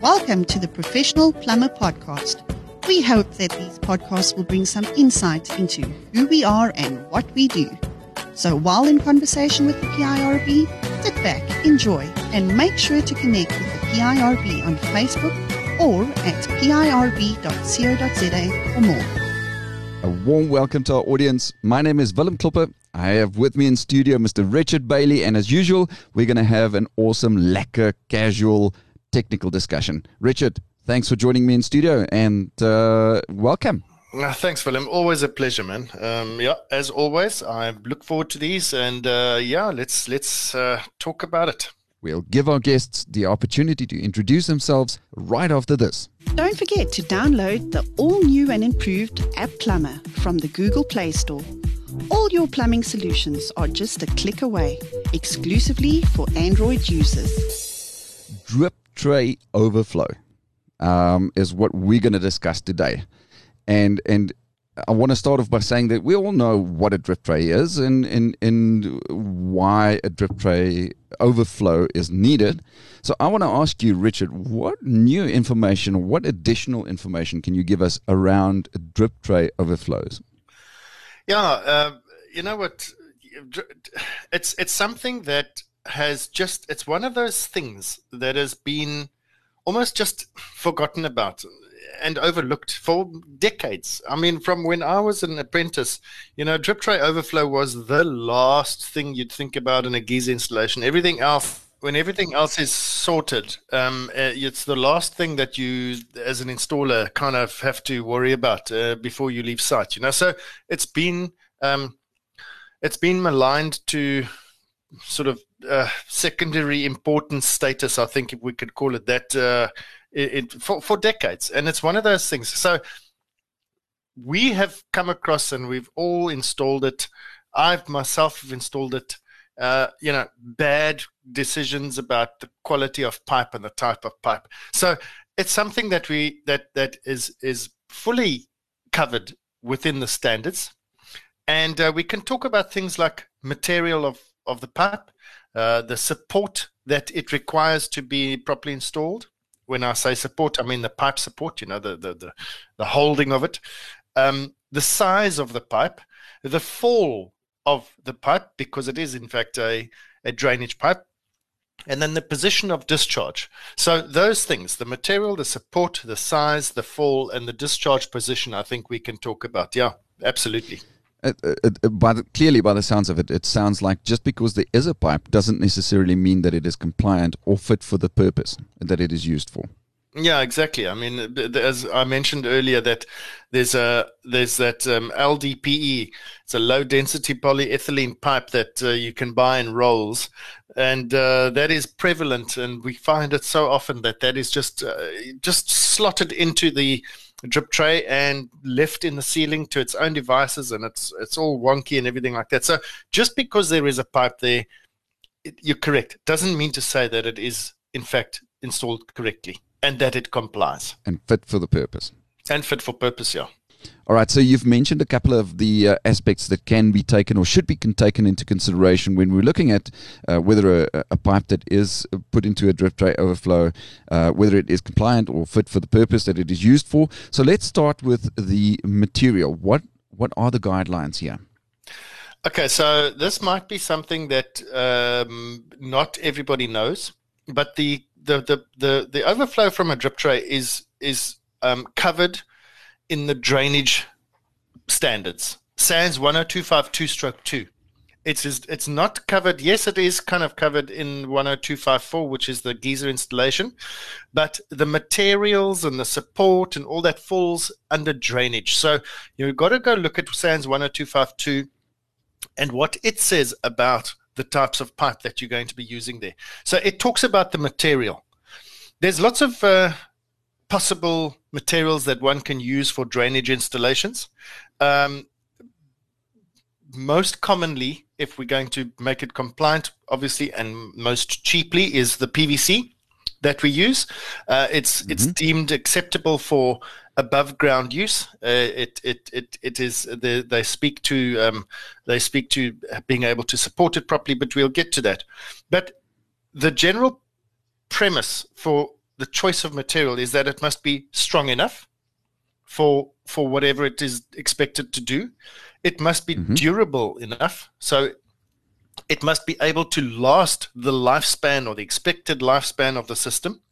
Welcome to the Professional Plumber Podcast. We hope that these podcasts will bring some insight into who we are and what we do. So while in conversation with the PIRB, sit back, enjoy, and make sure to connect with the PIRB on Facebook or at pirb.co.za for more. A warm welcome to our audience. My name is Willem Klopper. I have with me in studio Mr. Richard Bailey, and as usual, we're going to have an awesome, lekker, casual, technical discussion. Richard, thanks for joining me in studio and uh, welcome. Uh, thanks, Willem. Always a pleasure, man. Um, yeah, as always, I look forward to these, and uh, yeah, let's let's uh, talk about it. We'll give our guests the opportunity to introduce themselves right after this. Don't forget to download the all new and improved App Plumber from the Google Play Store. All your plumbing solutions are just a click away, exclusively for Android users. Drip tray overflow um, is what we're going to discuss today. And, and I want to start off by saying that we all know what a drip tray is and, and, and why a drip tray overflow is needed. So I want to ask you, Richard, what new information, what additional information can you give us around drip tray overflows? Yeah, uh, you know what? It's it's something that has just it's one of those things that has been almost just forgotten about and overlooked for decades. I mean, from when I was an apprentice, you know, drip tray overflow was the last thing you'd think about in a geyser installation. Everything else, when everything else is sorted, um, uh, it's the last thing that you, as an installer, kind of have to worry about uh, before you leave site. You know, so it's been um, it's been maligned to sort of uh, secondary importance status, I think we could call it that, uh, it, for, for decades. And it's one of those things. So we have come across and we've all installed it. I've myself have installed it. Uh, you know, bad decisions about the quality of pipe and the type of pipe. So it's something that we that that is is fully covered within the standards, and uh, we can talk about things like material of of the pipe, uh, the support that it requires to be properly installed. When I say support, I mean the pipe support, you know, the, the, the, the holding of it, um, the size of the pipe, the fall of the pipe, because it is in fact a, a drainage pipe, and then the position of discharge. So those things, the material, the support, the size, the fall, and the discharge position, I think we can talk about. Yeah, absolutely. By the, clearly, by the sounds of it, it sounds like just because there is a pipe doesn't necessarily mean that it is compliant or fit for the purpose that it is used for. Yeah, exactly. I mean, as I mentioned earlier, that there's a there's that um, LDPE. It's a low density polyethylene pipe that uh, you can buy in rolls, and uh, that is prevalent. And we find it so often that that is just uh, just slotted into the drip tray and left in the ceiling to its own devices, and it's it's all wonky and everything like that. So just because there is a pipe there, it, you're correct. Doesn't mean to say that it is in fact installed correctly and that it complies and fit for the purpose. And fit for purpose, yeah. All right, so you've mentioned a couple of the uh, aspects that can be taken or should be taken into consideration when we're looking at uh, whether a, a, pipe that is put into a drip tray overflow, uh, whether it is compliant or fit for the purpose that it is used for. So let's start with the material. What what are the guidelines here? Okay, so this might be something that um, not everybody knows, but the the, the the the overflow from a drip tray is is um, covered in the drainage standards. SANS 10252 stroke 2. It's, it's not covered. Yes, it is kind of covered in 10254, which is the geyser installation, but the materials and the support and all that falls under drainage. So you've got to go look at SANS 10252 and what it says about the types of pipe that you're going to be using there. So it talks about the material. There's lots of uh, possible materials that one can use for drainage installations. Um, most commonly, if we're going to make it compliant, obviously, and most cheaply, is the PVC that we use. Uh, it's mm-hmm. it's deemed acceptable for above ground use. Uh, it, it it it is they, they speak to um, they speak to being able to support it properly, but we'll get to that. But the general premise for the choice of material is that it must be strong enough for for whatever it is expected to do. It must be mm-hmm. durable enough. So it must be able to last the lifespan or the expected lifespan of the system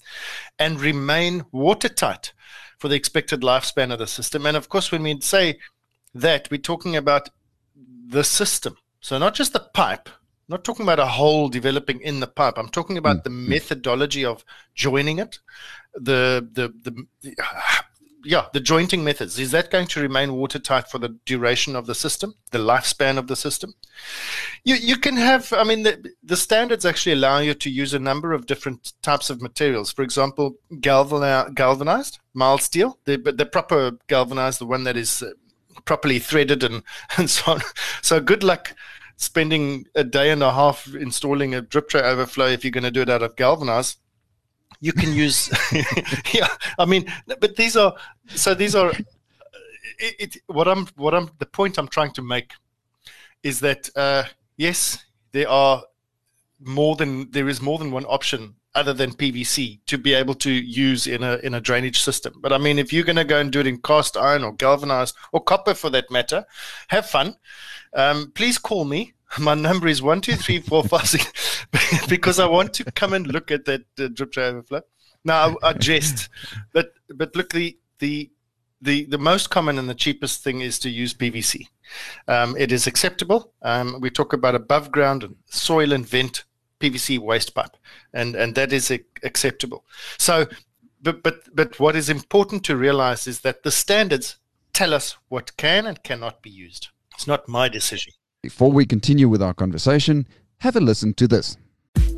and remain watertight for the expected lifespan of the system. And of course, when we say that, we're talking about the system. So not just the pipe, not talking about a hole developing in the pipe. I'm talking about mm-hmm. the methodology of joining it, the the the, the yeah, the jointing methods. Is that going to remain watertight for the duration of the system, the lifespan of the system? You you can have. I mean, the the standards actually allow you to use a number of different types of materials. For example, galvanized, galvanized mild steel, the the proper galvanized, the one that is uh, properly threaded and and so on. So good luck spending a day and a half installing a drip tray overflow if you're going to do it out of galvanized you can use yeah i mean but these are so these are it, it, what i'm what i'm the point i'm trying to make is that uh, yes there are more than there is more than one option other than PVC to be able to use in a in a drainage system. But I mean, if you're going to go and do it in cast iron or galvanized or copper for that matter, have fun. Um, please call me. My number is one two three four five six because I want to come and look at that uh, drip tray overflow. Now I, I jest, but but look the the the the most common and the cheapest thing is to use PVC. Um, it is acceptable. Um, we talk about above ground and soil and vent PVC waste pipe, and and that is acceptable. So, but but but what is important to realize is that the standards tell us what can and cannot be used. It's not my decision. Before we continue with our conversation, have a listen to this.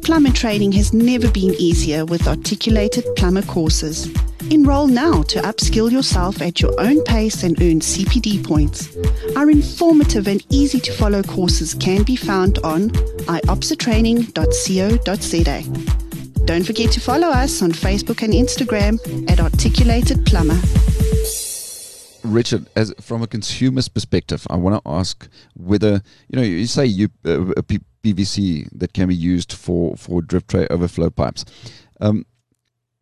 Plumber training has never been easier with articulated plumber courses. Enroll now to upskill yourself at your own pace and earn CPD points. Our informative and easy to follow courses can be found on iopsatraining.co.za. Don't forget to follow us on Facebook and Instagram at Articulated Plumber. Richard, as from a consumer's perspective, I want to ask whether you know you say you uh, a PVC that can be used for for drip tray overflow pipes. Um,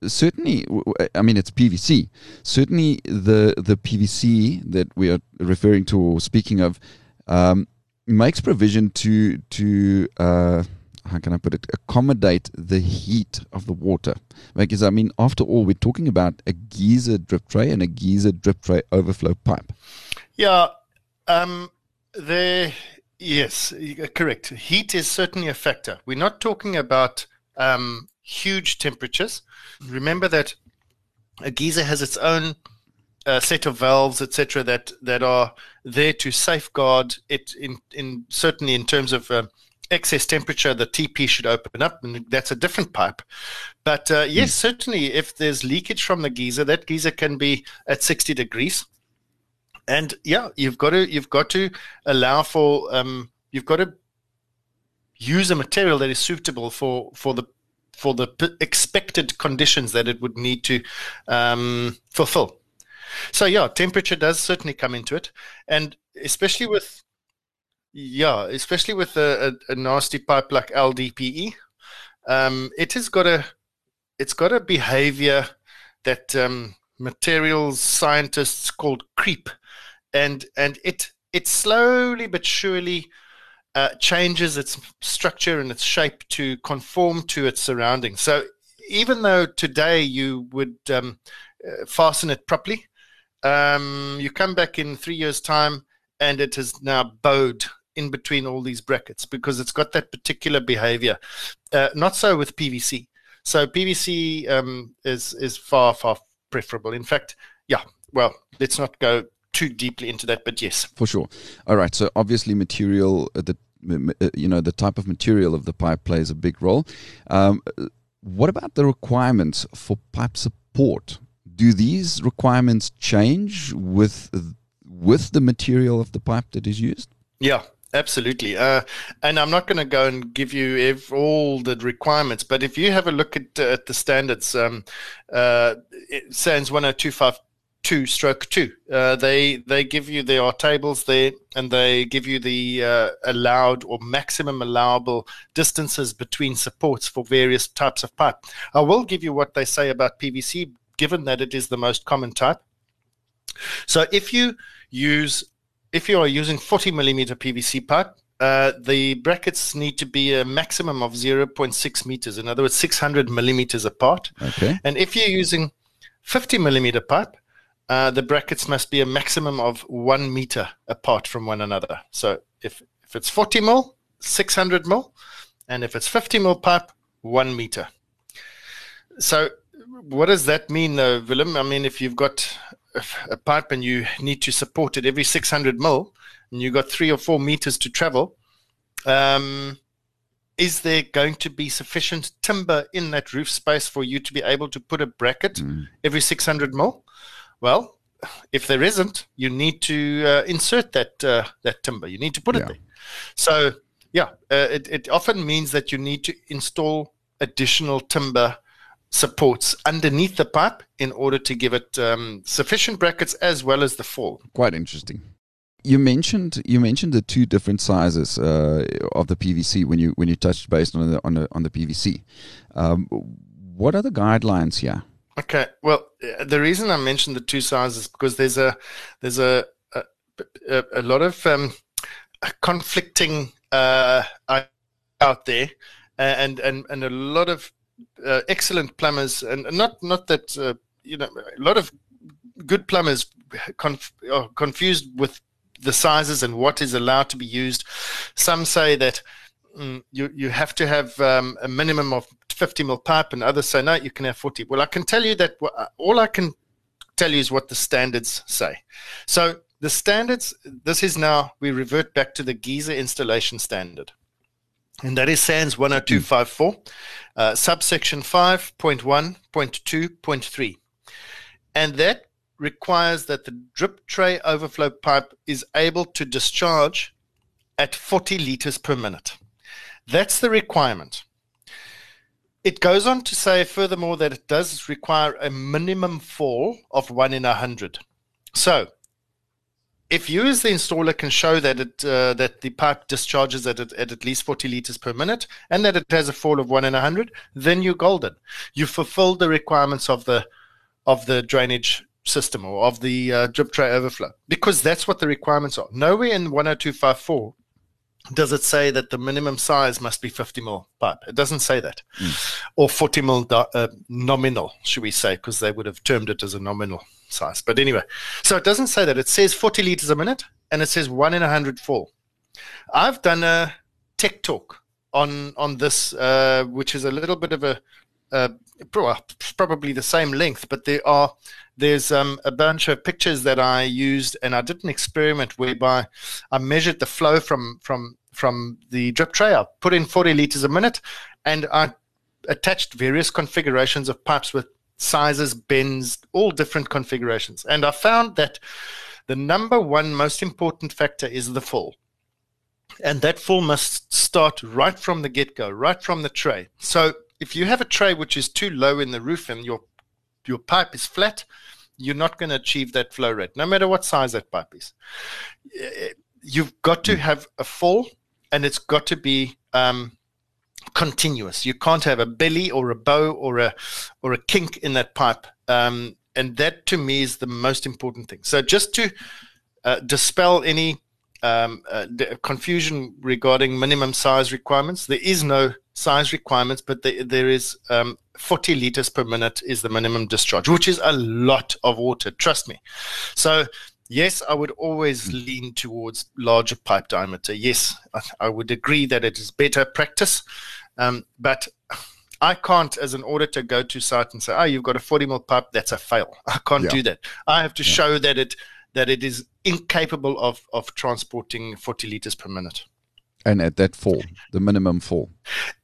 certainly, I mean it's PVC. Certainly, the the PVC that we are referring to or speaking of um, makes provision to to uh, how can I put it, accommodate the heat of the water. Because, I mean, after all, we're talking about a geyser drip tray and a geyser drip tray overflow pipe. Yeah. Um, the, yes, correct. Heat is certainly a factor. We're not talking about um, huge temperatures. Remember that a geyser has its own uh, set of valves, etc., that that are there to safeguard it. In in certainly in terms of uh, excess temperature, the TP should open up, and that's a different pipe. But uh, yes, mm. certainly, if there's leakage from the geyser, that geyser can be at 60 degrees. And yeah, you've got to you've got to allow for um, you've got to use a material that is suitable for for the for the p- expected conditions that it would need to um, fulfill. So yeah, temperature does certainly come into it, and especially with yeah, especially with a, a, a nasty pipe like LDPE, um, it has got a it's got a behavior that um, materials scientists called creep, and and it it slowly but surely uh, changes its structure and its shape to conform to its surroundings. So even though today you would um, uh, fasten it properly, um, you come back in three years' time and it has now bowed in between all these brackets because it's got that particular behavior. Uh, not so with PVC. So PVC um, is is far far preferable. In fact, yeah. Well, let's not go too deeply into that, but yes, for sure. All right. So obviously, material uh, the uh, you know the type of material of the pipe plays a big role. Um, what about the requirements for pipe support? Do these requirements change with with the material of the pipe that is used? Yeah, Absolutely. Uh, and I'm not going to go and give you ev- all the requirements, but if you have a look at, uh, at the standards, um, uh, SANS 10252 two stroke two. Uh, they they give you there are tables there, and they give you the uh, allowed or maximum allowable distances between supports for various types of pipe. I will give you what they say about PVC, given that it is the most common type. So if you use if you are using 40 millimeter PVC pipe, uh, the brackets need to be a maximum of 0.6 meters. In other words, 600 millimeters apart. Okay. And if you're using 50 millimeter pipe, uh, the brackets must be a maximum of one meter apart from one another. So if, if it's 40 mil, 600 mil, and if it's 50 mil pipe, one meter. So what does that mean, though, Willem? I mean, if you've got a pipe and you need to support it every 600 mil, and you've got three or four meters to travel, um, is there going to be sufficient timber in that roof space for you to be able to put a bracket mm. every 600 mil? Well, if there isn't, you need to uh, insert that uh, that timber. You need to put yeah. it there. So, yeah, uh, it, it often means that you need to install additional timber supports underneath the pipe in order to give it um, sufficient brackets as well as the fall. Quite interesting. You mentioned you mentioned the two different sizes uh, of the PVC when you when you touched based on the on the on the PVC. Um, what are the guidelines here? Okay, well, uh, the reason I mentioned the two sizes is because there's a there's a a, a, a lot of um, conflicting uh, out there, and and and a lot of uh, excellent plumbers, and not not that uh, you know a lot of good plumbers conf- are confused with the sizes and what is allowed to be used. Some say that mm, you you have to have um, a minimum of 50 mil pipe, and others say no, you can have 40. Well, I can tell you that uh, all I can tell you is what the standards say. So the standards. This is now we revert back to the geyser installation standard and that is SANS 10254, uh, subsection 5.1.2.3. And that requires that the drip tray overflow pipe is able to discharge at 40 liters per minute. That's the requirement. It goes on to say, furthermore, that it does require a minimum fall of 1 in a 100. So if you as the installer can show that it uh, that the pipe discharges at, at at least 40 liters per minute and that it has a fall of one in a hundred, then you're golden. You've fulfilled the requirements of the of the drainage system or of the uh, drip tray overflow because that's what the requirements are. Nowhere in 10254 does it say that the minimum size must be 50 mil pipe. It doesn't say that. Mm. Or 40 mil uh, nominal, should we say, because they would have termed it as a nominal size. But anyway, so it doesn't say that. It says 40 liters a minute and it says one in a hundred fall. I've done a tech talk on on this, uh, which is a little bit of a uh, probably the same length, but there are there's um, a bunch of pictures that I used, and I did an experiment whereby I measured the flow from from from the drip tray. I put in 40 liters a minute, and I attached various configurations of pipes with sizes, bends, all different configurations. And I found that the number one most important factor is the fall. And that fall must start right from the get go, right from the tray. So if you have a tray which is too low in the roof and your your pipe is flat, you're not going to achieve that flow rate, no matter what size that pipe is. Eh, you've got to hmm. have a fall, and it's got to be um, continuous. You can't have a belly or a bow or a or a kink in that pipe. Um, and that to me is the most important thing. So just to uh, dispel any um, uh, confusion regarding minimum size requirements, there is no size requirements, but there, there is um, 40 liters per minute is the minimum discharge, which is a lot of water. Trust me. So yes, I would always lean towards larger pipe diameter. Yes, I, would agree that it is better practice. Um, but I can't, as an auditor, go to site and say, "Oh, you've got a 40 mil pipe. That's a fail." I can't yeah. do that. I have to yeah. show that it that it is incapable of of transporting 40 liters per minute. And at that fall, the minimum fall.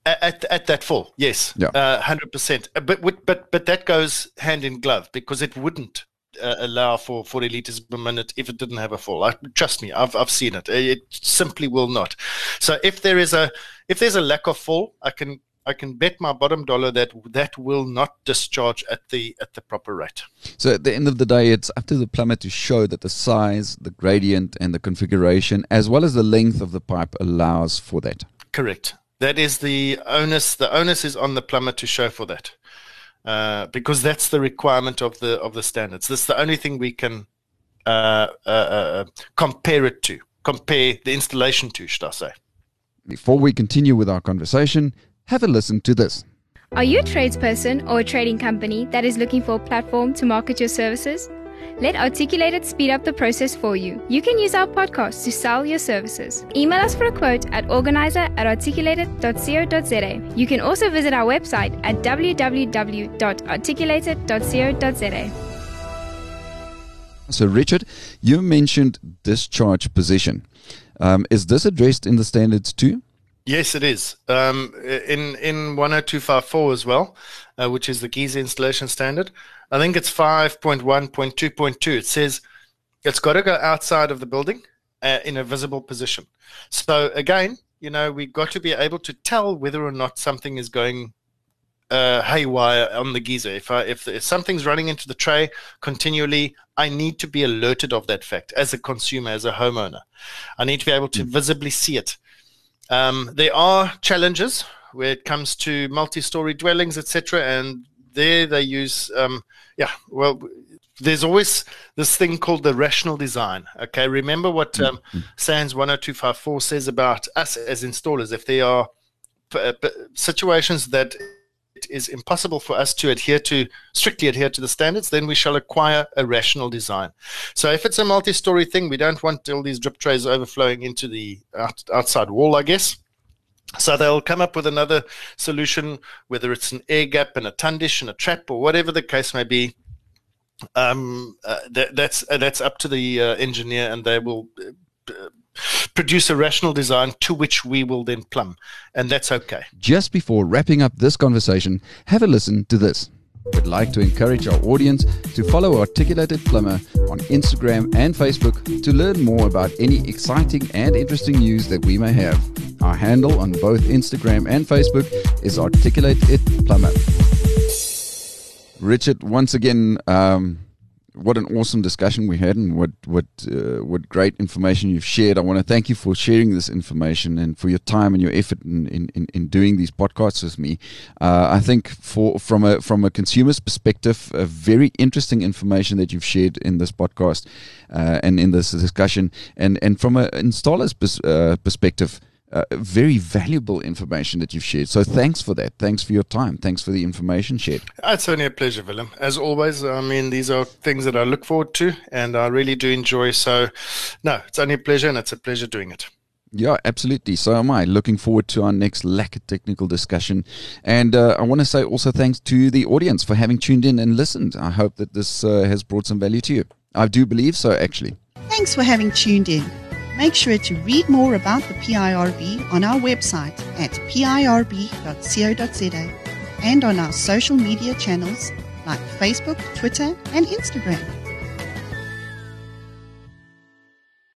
At, at that fall, yes, yeah, hundred uh, percent. But but but that goes hand in glove because it wouldn't uh, allow for 40 liters per minute if it didn't have a fall. I, trust me, I've, I've seen it. It simply will not. So if there is a if there's a lack of fall, I can I can bet my bottom dollar that that will not discharge at the at the proper rate. So at the end of the day, it's up to the plumber to show that the size, the gradient, and the configuration, as well as the length of the pipe, allows for that. Correct. That is the onus. The onus is on the plumber to show for that, uh, because that's the requirement of the of the standards. That's the only thing we can uh, uh, uh compare it to, compare the installation to, should I say? Before we continue with our conversation, have a listen to this. Are you a tradesperson or a trading company that is looking for a platform to market your services? Let Articulated speed up the process for you. You can use our podcast to sell your services. Email us for a quote at organizer at articulated.co.za. You can also visit our website at www.articulated.co.za. So, Richard, you mentioned discharge position. Um, is this addressed in the standards too? Yes, it is. Um, in in 10254 as well, uh, which is the geyser installation standard. I think it's 5.1.2.2. It says it's got to go outside of the building uh, in a visible position. So again, you know, we've got to be able to tell whether or not something is going uh, haywire on the geyser. If, I, if, if something's running into the tray continually, I need to be alerted of that fact as a consumer, as a homeowner. I need to be able to mm. visibly see it. Um, there are challenges where it comes to multi-story dwellings, etc., and there they use, um, yeah, well, there's always this thing called the rational design. Okay, remember what um, mm-hmm. SANS 10254 says about us as installers. If there are p- p- situations that is impossible for us to adhere to strictly adhere to the standards, then we shall acquire a rational design. So if it's a multi-story thing, we don't want all these drip trays overflowing into the out, outside wall, I guess. So they'll come up with another solution, whether it's an air gap and a tundish and a trap or whatever the case may be. Um, uh, that, that's uh, that's up to the uh, engineer, and they will uh, produce a rational design to which we will then plumb, and that's okay. Just before wrapping up this conversation, have a listen to this. We'd like to encourage our audience to follow Articulated Plumber on Instagram and Facebook to learn more about any exciting and interesting news that we may have. Our handle on both Instagram and Facebook is Articulated Plumber. Richard, once again, um, what an awesome discussion we had, and what what uh, what great information you've shared. I want to thank you for sharing this information and for your time and your effort in in, in doing these podcasts with me. Uh, I think for from a from a consumer's perspective, a very interesting information that you've shared in this podcast uh, and in this discussion, and and from an installer's pers- uh, perspective uh, very valuable information that you've shared. So thanks for that. Thanks for your time. Thanks for the information shared. It's only a pleasure, Willem. As always, I mean, these are things that I look forward to and I really do enjoy. So, no, it's only a pleasure and it's a pleasure doing it. Yeah, absolutely. So am I. Looking forward to our next lack of technical discussion. And uh, I want to say also thanks to the audience for having tuned in and listened. I hope that this uh, has brought some value to you. I do believe so, actually. Thanks for having tuned in. Make sure to read more about the PIRB on our website at pirb.co.za and on our social media channels like Facebook, Twitter, and Instagram.